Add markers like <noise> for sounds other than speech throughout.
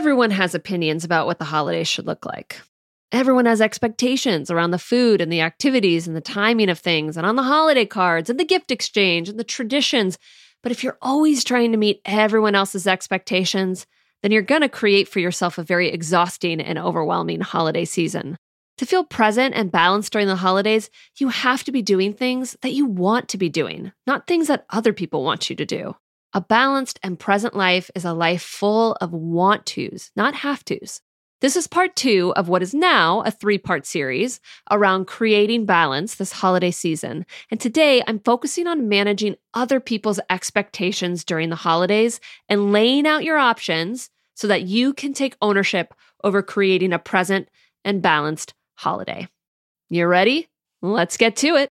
Everyone has opinions about what the holidays should look like. Everyone has expectations around the food and the activities and the timing of things and on the holiday cards and the gift exchange and the traditions. But if you're always trying to meet everyone else's expectations, then you're going to create for yourself a very exhausting and overwhelming holiday season. To feel present and balanced during the holidays, you have to be doing things that you want to be doing, not things that other people want you to do. A balanced and present life is a life full of want tos, not have tos. This is part two of what is now a three part series around creating balance this holiday season. And today I'm focusing on managing other people's expectations during the holidays and laying out your options so that you can take ownership over creating a present and balanced holiday. You ready? Let's get to it.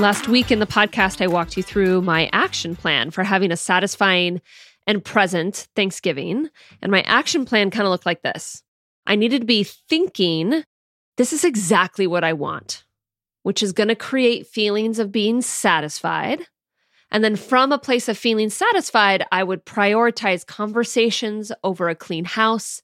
Last week in the podcast, I walked you through my action plan for having a satisfying and present Thanksgiving. And my action plan kind of looked like this I needed to be thinking, this is exactly what I want, which is going to create feelings of being satisfied. And then from a place of feeling satisfied, I would prioritize conversations over a clean house.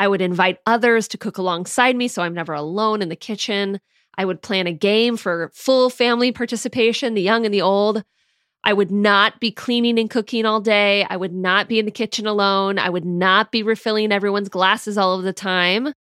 I would invite others to cook alongside me so I'm never alone in the kitchen. I would plan a game for full family participation, the young and the old. I would not be cleaning and cooking all day. I would not be in the kitchen alone. I would not be refilling everyone's glasses all of the time.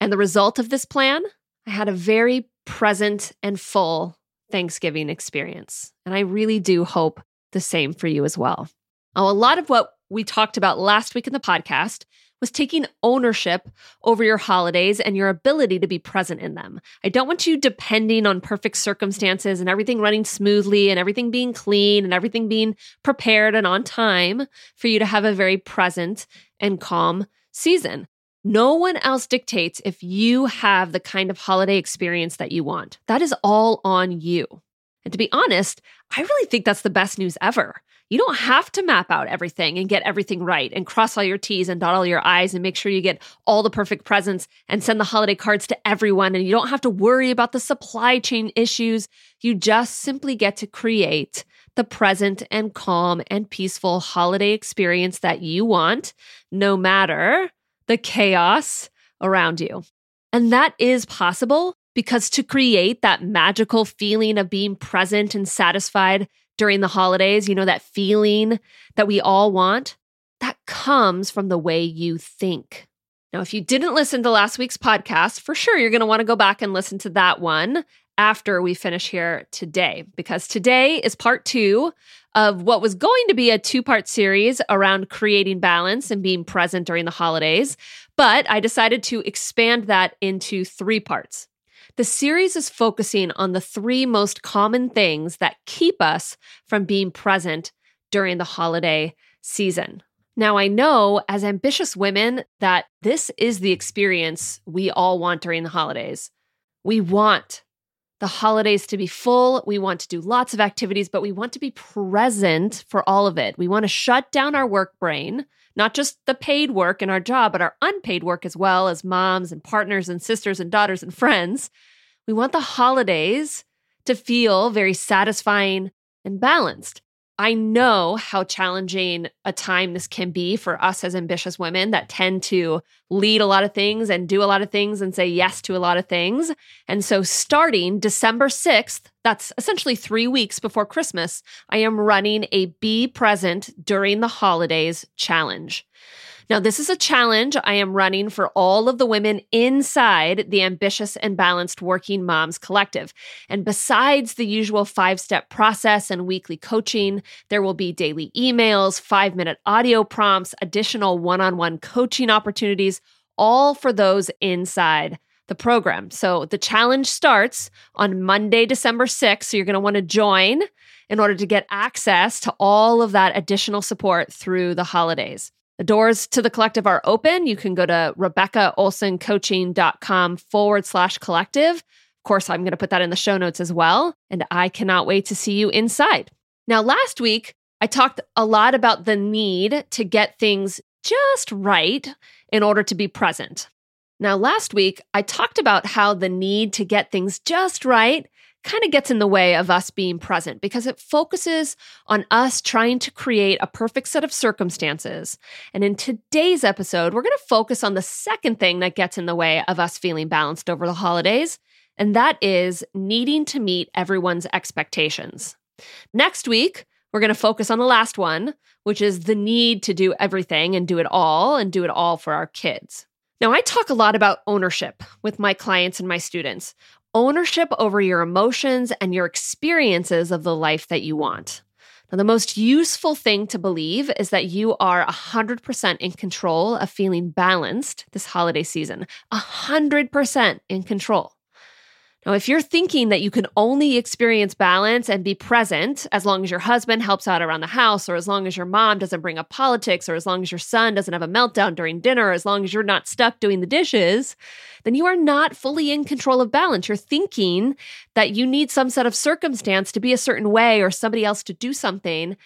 And the result of this plan, I had a very present and full Thanksgiving experience. And I really do hope the same for you as well. Now, a lot of what we talked about last week in the podcast was taking ownership over your holidays and your ability to be present in them. I don't want you depending on perfect circumstances and everything running smoothly and everything being clean and everything being prepared and on time for you to have a very present and calm season. No one else dictates if you have the kind of holiday experience that you want. That is all on you. And to be honest, I really think that's the best news ever. You don't have to map out everything and get everything right and cross all your T's and dot all your I's and make sure you get all the perfect presents and send the holiday cards to everyone. And you don't have to worry about the supply chain issues. You just simply get to create the present and calm and peaceful holiday experience that you want, no matter the chaos around you. And that is possible because to create that magical feeling of being present and satisfied during the holidays, you know, that feeling that we all want, that comes from the way you think. Now, if you didn't listen to last week's podcast, for sure you're going to want to go back and listen to that one after we finish here today, because today is part two of what was going to be a two part series around creating balance and being present during the holidays. But I decided to expand that into three parts. The series is focusing on the three most common things that keep us from being present during the holiday season. Now, I know as ambitious women that this is the experience we all want during the holidays. We want the holidays to be full. We want to do lots of activities, but we want to be present for all of it. We want to shut down our work brain, not just the paid work in our job, but our unpaid work as well as moms and partners and sisters and daughters and friends. We want the holidays to feel very satisfying and balanced. I know how challenging a time this can be for us as ambitious women that tend to lead a lot of things and do a lot of things and say yes to a lot of things. And so, starting December 6th, that's essentially three weeks before Christmas, I am running a Be Present During the Holidays challenge. Now, this is a challenge I am running for all of the women inside the Ambitious and Balanced Working Moms Collective. And besides the usual five step process and weekly coaching, there will be daily emails, five minute audio prompts, additional one on one coaching opportunities, all for those inside the program. So the challenge starts on Monday, December 6th. So you're going to want to join in order to get access to all of that additional support through the holidays. The doors to the collective are open. You can go to RebeccaOlsonCoaching.com forward slash collective. Of course, I'm going to put that in the show notes as well. And I cannot wait to see you inside. Now, last week, I talked a lot about the need to get things just right in order to be present. Now, last week, I talked about how the need to get things just right kind of gets in the way of us being present because it focuses on us trying to create a perfect set of circumstances. And in today's episode, we're going to focus on the second thing that gets in the way of us feeling balanced over the holidays, and that is needing to meet everyone's expectations. Next week, we're going to focus on the last one, which is the need to do everything and do it all and do it all for our kids. Now, I talk a lot about ownership with my clients and my students ownership over your emotions and your experiences of the life that you want. Now, the most useful thing to believe is that you are 100% in control of feeling balanced this holiday season, 100% in control. Now, if you're thinking that you can only experience balance and be present as long as your husband helps out around the house, or as long as your mom doesn't bring up politics, or as long as your son doesn't have a meltdown during dinner, as long as you're not stuck doing the dishes, then you are not fully in control of balance. You're thinking that you need some set of circumstance to be a certain way or somebody else to do something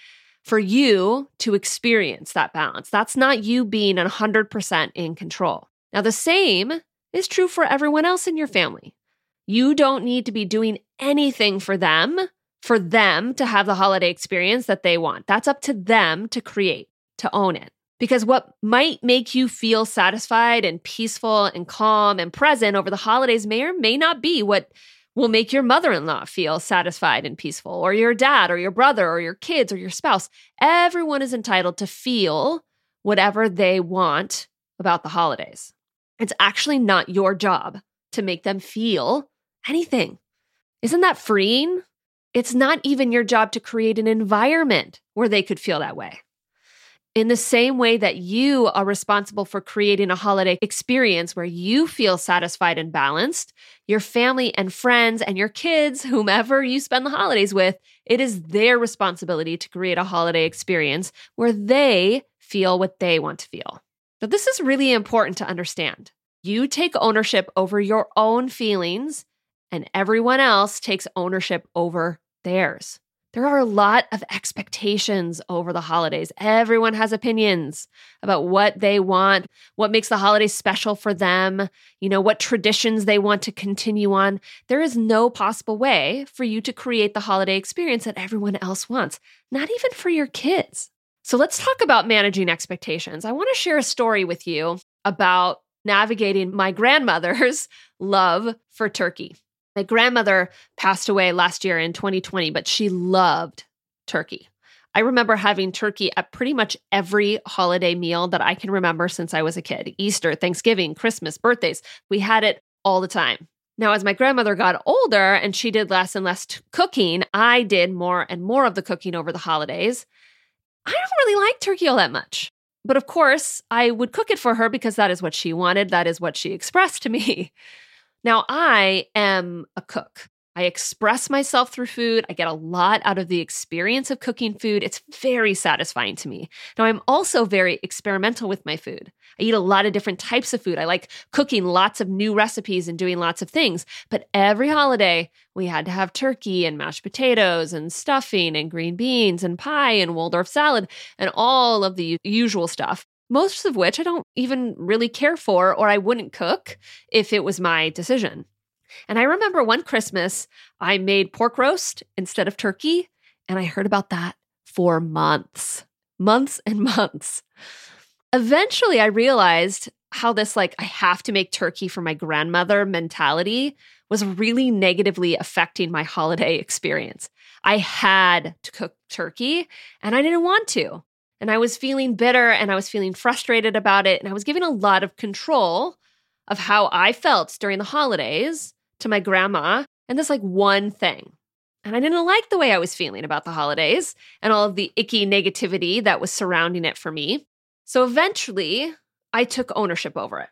for you to experience that balance. That's not you being 100% in control. Now, the same is true for everyone else in your family. You don't need to be doing anything for them for them to have the holiday experience that they want. That's up to them to create, to own it. Because what might make you feel satisfied and peaceful and calm and present over the holidays may or may not be what will make your mother in law feel satisfied and peaceful, or your dad, or your brother, or your kids, or your spouse. Everyone is entitled to feel whatever they want about the holidays. It's actually not your job to make them feel anything. Isn't that freeing? It's not even your job to create an environment where they could feel that way. In the same way that you are responsible for creating a holiday experience where you feel satisfied and balanced, your family and friends and your kids, whomever you spend the holidays with, it is their responsibility to create a holiday experience where they feel what they want to feel. So, this is really important to understand. You take ownership over your own feelings and everyone else takes ownership over theirs. There are a lot of expectations over the holidays. Everyone has opinions about what they want, what makes the holidays special for them, you know, what traditions they want to continue on. There is no possible way for you to create the holiday experience that everyone else wants, not even for your kids. So let's talk about managing expectations. I want to share a story with you about navigating my grandmother's <laughs> love for turkey. My grandmother passed away last year in 2020, but she loved turkey. I remember having turkey at pretty much every holiday meal that I can remember since I was a kid Easter, Thanksgiving, Christmas, birthdays. We had it all the time. Now, as my grandmother got older and she did less and less t- cooking, I did more and more of the cooking over the holidays. I don't really like turkey all that much. But of course, I would cook it for her because that is what she wanted. That is what she expressed to me. Now, I am a cook. I express myself through food. I get a lot out of the experience of cooking food. It's very satisfying to me. Now, I'm also very experimental with my food. I eat a lot of different types of food. I like cooking lots of new recipes and doing lots of things. But every holiday, we had to have turkey and mashed potatoes and stuffing and green beans and pie and Waldorf salad and all of the usual stuff most of which I don't even really care for or I wouldn't cook if it was my decision. And I remember one Christmas, I made pork roast instead of turkey, and I heard about that for months, months and <laughs> months. Eventually, I realized how this, like, I have to make turkey for my grandmother mentality was really negatively affecting my holiday experience. I had to cook turkey and I didn't want to. And I was feeling bitter and I was feeling frustrated about it. And I was giving a lot of control of how I felt during the holidays to my grandma and this like one thing. And I didn't like the way I was feeling about the holidays and all of the icky negativity that was surrounding it for me. So eventually, I took ownership over it.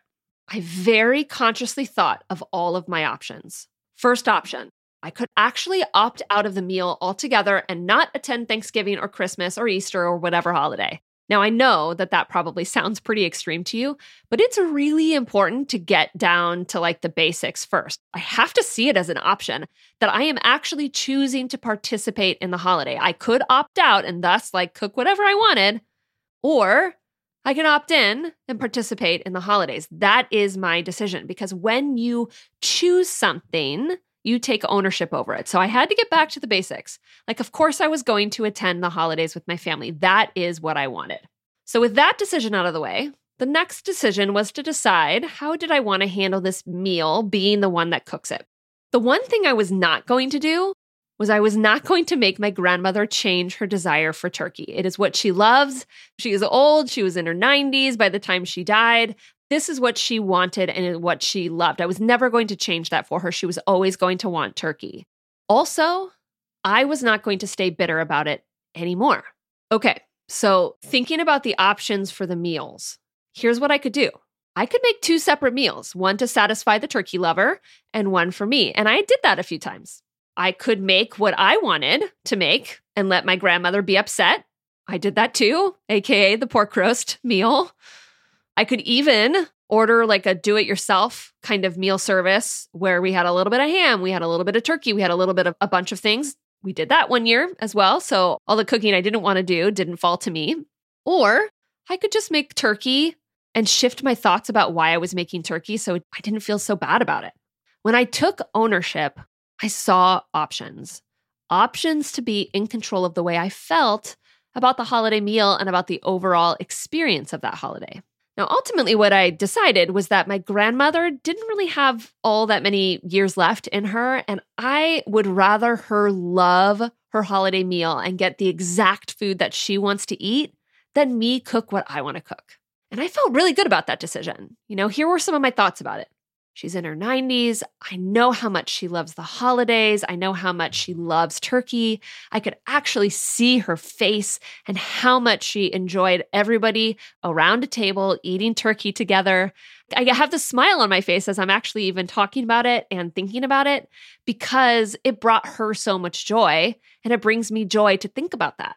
I very consciously thought of all of my options. First option, I could actually opt out of the meal altogether and not attend Thanksgiving or Christmas or Easter or whatever holiday. Now, I know that that probably sounds pretty extreme to you, but it's really important to get down to like the basics first. I have to see it as an option that I am actually choosing to participate in the holiday. I could opt out and thus like cook whatever I wanted, or I can opt in and participate in the holidays. That is my decision because when you choose something, you take ownership over it. So I had to get back to the basics. Like, of course, I was going to attend the holidays with my family. That is what I wanted. So, with that decision out of the way, the next decision was to decide how did I want to handle this meal being the one that cooks it. The one thing I was not going to do was I was not going to make my grandmother change her desire for turkey. It is what she loves. She is old. She was in her 90s by the time she died. This is what she wanted and what she loved. I was never going to change that for her. She was always going to want turkey. Also, I was not going to stay bitter about it anymore. Okay, so thinking about the options for the meals, here's what I could do. I could make two separate meals, one to satisfy the turkey lover and one for me. And I did that a few times. I could make what I wanted to make and let my grandmother be upset. I did that too, AKA the pork roast meal. I could even order like a do it yourself kind of meal service where we had a little bit of ham, we had a little bit of turkey, we had a little bit of a bunch of things. We did that one year as well. So all the cooking I didn't want to do didn't fall to me. Or I could just make turkey and shift my thoughts about why I was making turkey so I didn't feel so bad about it. When I took ownership, I saw options. Options to be in control of the way I felt about the holiday meal and about the overall experience of that holiday. Now, ultimately, what I decided was that my grandmother didn't really have all that many years left in her, and I would rather her love her holiday meal and get the exact food that she wants to eat than me cook what I want to cook. And I felt really good about that decision. You know, here were some of my thoughts about it. She's in her 90s. I know how much she loves the holidays. I know how much she loves turkey. I could actually see her face and how much she enjoyed everybody around a table eating turkey together. I have the smile on my face as I'm actually even talking about it and thinking about it because it brought her so much joy. And it brings me joy to think about that.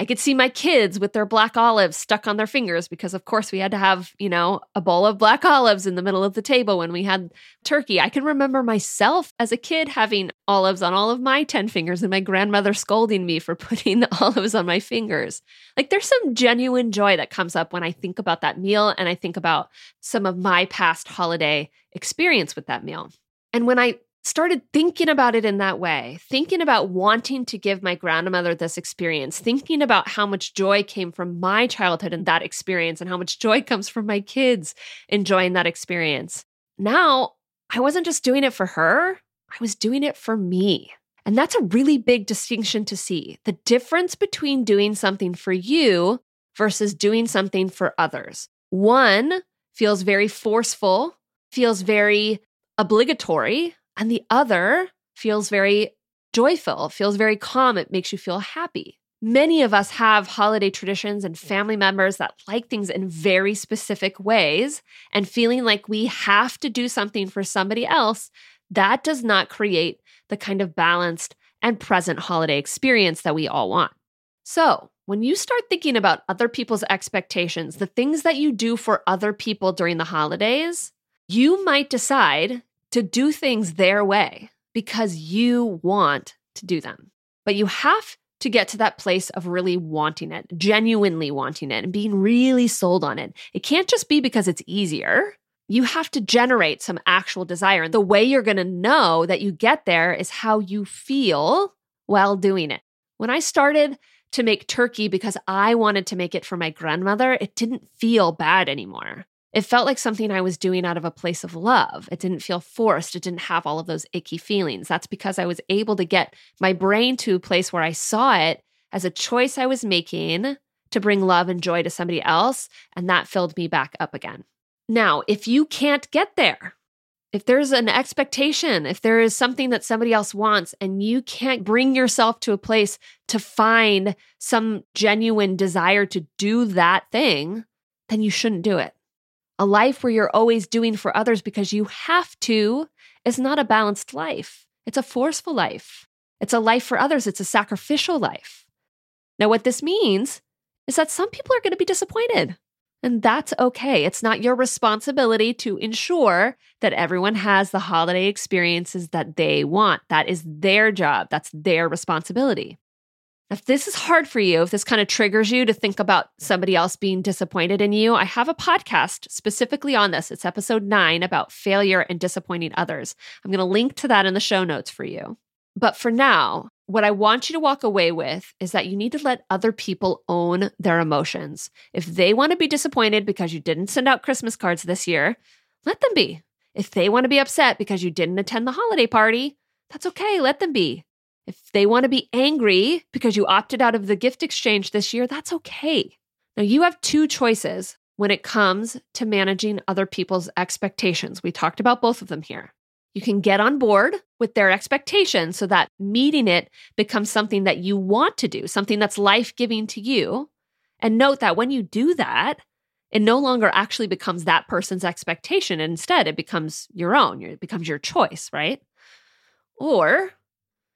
I could see my kids with their black olives stuck on their fingers because, of course, we had to have, you know, a bowl of black olives in the middle of the table when we had turkey. I can remember myself as a kid having olives on all of my 10 fingers and my grandmother scolding me for <laughs> putting the olives on my fingers. Like, there's some genuine joy that comes up when I think about that meal and I think about some of my past holiday experience with that meal. And when I started thinking about it in that way, thinking about wanting to give my grandmother this experience, thinking about how much joy came from my childhood and that experience, and how much joy comes from my kids enjoying that experience. Now, I wasn't just doing it for her, I was doing it for me. And that's a really big distinction to see the difference between doing something for you versus doing something for others. One feels very forceful, feels very obligatory, and the other feels very joyful, feels very calm. It makes you feel happy. Many of us have holiday traditions and family members that like things in very specific ways, and feeling like we have to do something for somebody else, that does not create the kind of balanced and present holiday experience that we all want. So, when you start thinking about other people's expectations, the things that you do for other people during the holidays, you might decide to do things their way because you want to do them. But you have to get to that place of really wanting it, genuinely wanting it, and being really sold on it. It can't just be because it's easier. You have to generate some actual desire. And the way you're going to know that you get there is how you feel while doing it. When I started to make turkey because I wanted to make it for my grandmother, it didn't feel bad anymore. It felt like something I was doing out of a place of love. It didn't feel forced. It didn't have all of those icky feelings. That's because I was able to get my brain to a place where I saw it as a choice I was making to bring love and joy to somebody else. And that filled me back up again. Now, if you can't get there, if there's an expectation, if there is something that somebody else wants, and you can't bring yourself to a place to find some genuine desire to do that thing, then you shouldn't do it. A life where you're always doing for others because you have to is not a balanced life. It's a forceful life. It's a life for others. It's a sacrificial life. Now, what this means is that some people are going to be disappointed. And that's okay. It's not your responsibility to ensure that everyone has the holiday experiences that they want. That is their job, that's their responsibility. If this is hard for you, if this kind of triggers you to think about somebody else being disappointed in you, I have a podcast specifically on this. It's episode nine about failure and disappointing others. I'm going to link to that in the show notes for you. But for now, what I want you to walk away with is that you need to let other people own their emotions. If they want to be disappointed because you didn't send out Christmas cards this year, let them be. If they want to be upset because you didn't attend the holiday party, that's okay, let them be. If they want to be angry because you opted out of the gift exchange this year, that's okay. Now, you have two choices when it comes to managing other people's expectations. We talked about both of them here. You can get on board with their expectations so that meeting it becomes something that you want to do, something that's life giving to you. And note that when you do that, it no longer actually becomes that person's expectation. Instead, it becomes your own, it becomes your choice, right? Or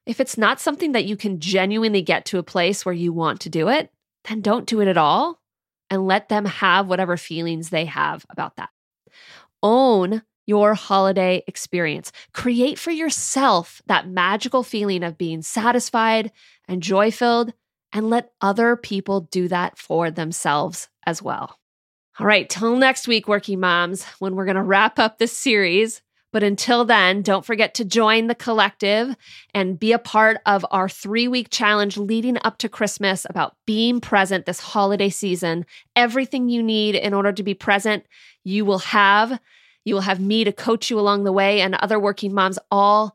if it's not something that you can genuinely get to a place where you want to do it, then don't do it at all and let them have whatever feelings they have about that. Own your holiday experience. Create for yourself that magical feeling of being satisfied and joy filled, and let other people do that for themselves as well. All right, till next week, working moms, when we're going to wrap up this series. But until then, don't forget to join the collective and be a part of our three week challenge leading up to Christmas about being present this holiday season. Everything you need in order to be present, you will have. You will have me to coach you along the way and other working moms all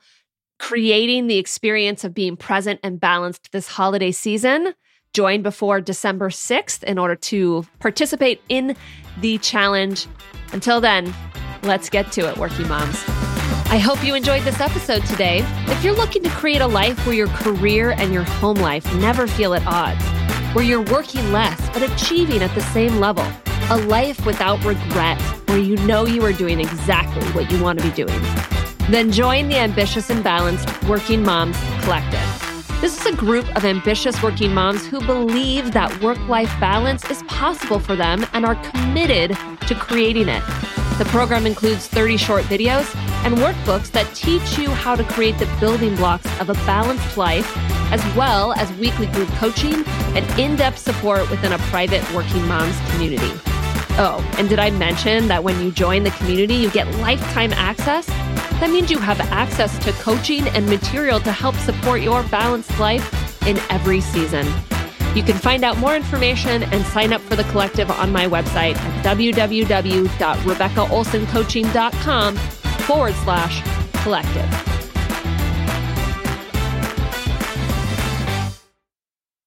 creating the experience of being present and balanced this holiday season. Join before December 6th in order to participate in the challenge. Until then, let's get to it, working moms. I hope you enjoyed this episode today. If you're looking to create a life where your career and your home life never feel at odds, where you're working less but achieving at the same level, a life without regret, where you know you are doing exactly what you want to be doing. Then join the Ambitious and Balanced Working Moms Collective. This is a group of ambitious working moms who believe that work life balance is possible for them and are committed to creating it. The program includes 30 short videos and workbooks that teach you how to create the building blocks of a balanced life, as well as weekly group coaching and in depth support within a private working moms community. Oh, and did I mention that when you join the community, you get lifetime access? That means you have access to coaching and material to help support your balanced life in every season. You can find out more information and sign up for the collective on my website at www.rebeccaolsoncoaching.com forward slash collective.